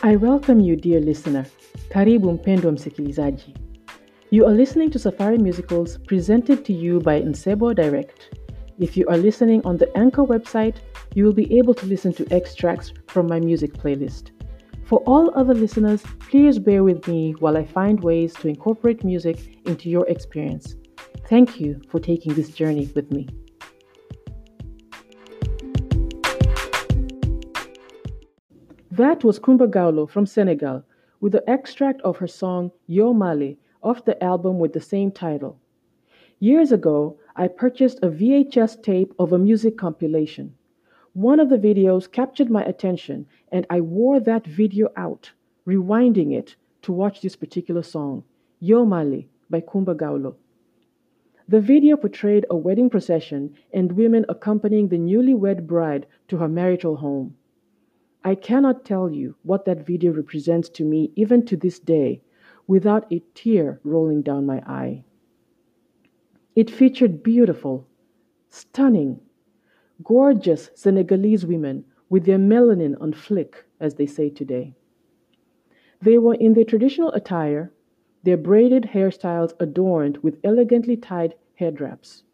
I welcome you, dear listener. Karibu mpendwa msikilizaji. You are listening to Safari Musicals presented to you by Nsebo Direct. If you are listening on the Anchor website, you will be able to listen to extracts from my music playlist. For all other listeners, please bear with me while I find ways to incorporate music into your experience. Thank you for taking this journey with me. That was Coumba Gawlo from Senegal with the extract of her song Yo Male off the album with the same title. Years ago, I purchased a VHS tape of a music compilation. One of the videos captured my attention, and I wore that video out, rewinding it to watch this particular song, Yo Male by Coumba Gawlo. The video portrayed a wedding procession and women accompanying the newlywed bride to her marital home. I cannot tell you what that video represents to me even to this day without a tear rolling down my eye. It featured beautiful, stunning, gorgeous Senegalese women with their melanin on flick, as they say today. They were in their traditional attire, their braided hairstyles adorned with elegantly tied head wraps,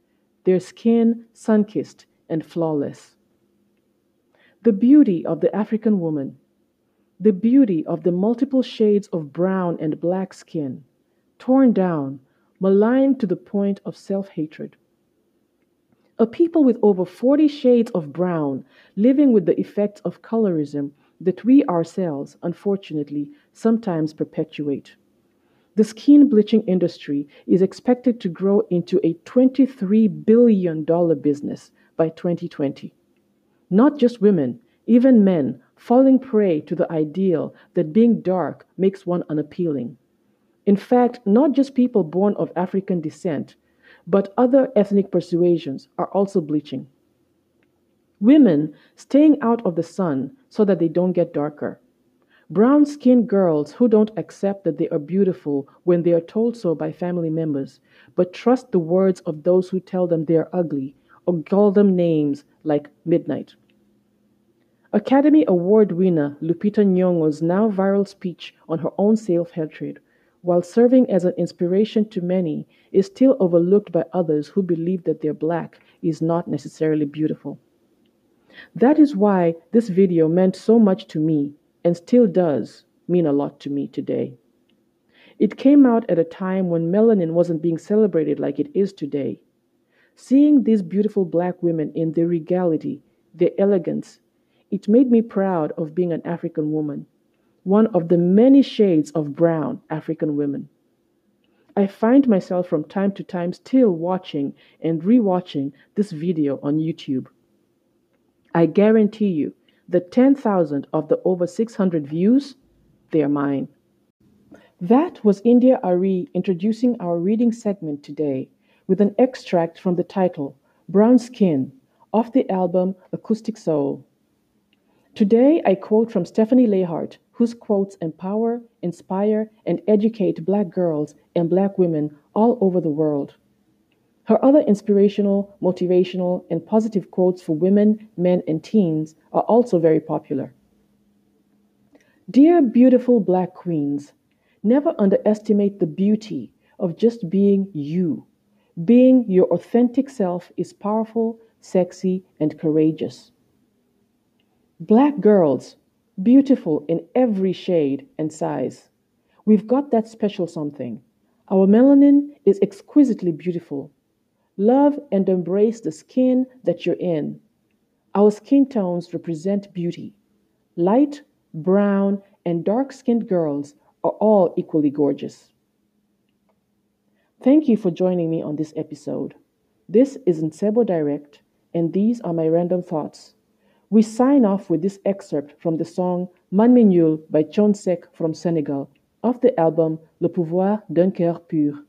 their skin sun kissed and flawless. The beauty of the African woman, the beauty of the multiple shades of brown and black skin, torn down, maligned to the point of self hatred. A people with over 40 shades of brown, living with the effects of colorism that we ourselves, unfortunately, sometimes perpetuate. The skin bleaching industry is expected to grow into a $23 billion business by 2020. Not just women, even men falling prey to the ideal that being dark makes one unappealing. In fact, not just people born of African descent, but other ethnic persuasions are also bleaching. Women staying out of the sun so that they don't get darker. Brown skinned girls who don't accept that they are beautiful when they are told so by family members, but trust the words of those who tell them they are ugly or call them names like Midnight. Academy Award winner Lupita Nyong'o's now viral speech on her own self-hatred, while serving as an inspiration to many, is still overlooked by others who believe that their black is not necessarily beautiful. That is why this video meant so much to me and still does mean a lot to me today. It came out at a time when melanin wasn't being celebrated like it is today. Seeing these beautiful black women in their regality, their elegance, it made me proud of being an African woman, one of the many shades of brown African women. I find myself from time to time still watching and rewatching this video on YouTube. I guarantee you, the 10,000 of the over 600 views, they are mine. That was India Arie introducing our reading segment today with an extract from the title Brown Skin off the album Acoustic Soul. Today, I quote from Stephanie Lahart, whose quotes empower, inspire, and educate Black girls and Black women all over the world. Her other inspirational, motivational, and positive quotes for women, men, and teens are also very popular. Dear beautiful Black queens, never underestimate the beauty of just being you. Being your authentic self is powerful, sexy, and courageous. Black girls, beautiful in every shade and size. We've got that special something. Our melanin is exquisitely beautiful. Love and embrace the skin that you're in. Our skin tones represent beauty. Light, brown, and dark skinned girls are all equally gorgeous. Thank you for joining me on this episode. This is Nsebo Direct, and these are my random thoughts. We sign off with this excerpt from the song Man by Thione Seck from Senegal, off the album Le Pouvoir d'un Cœur Pur.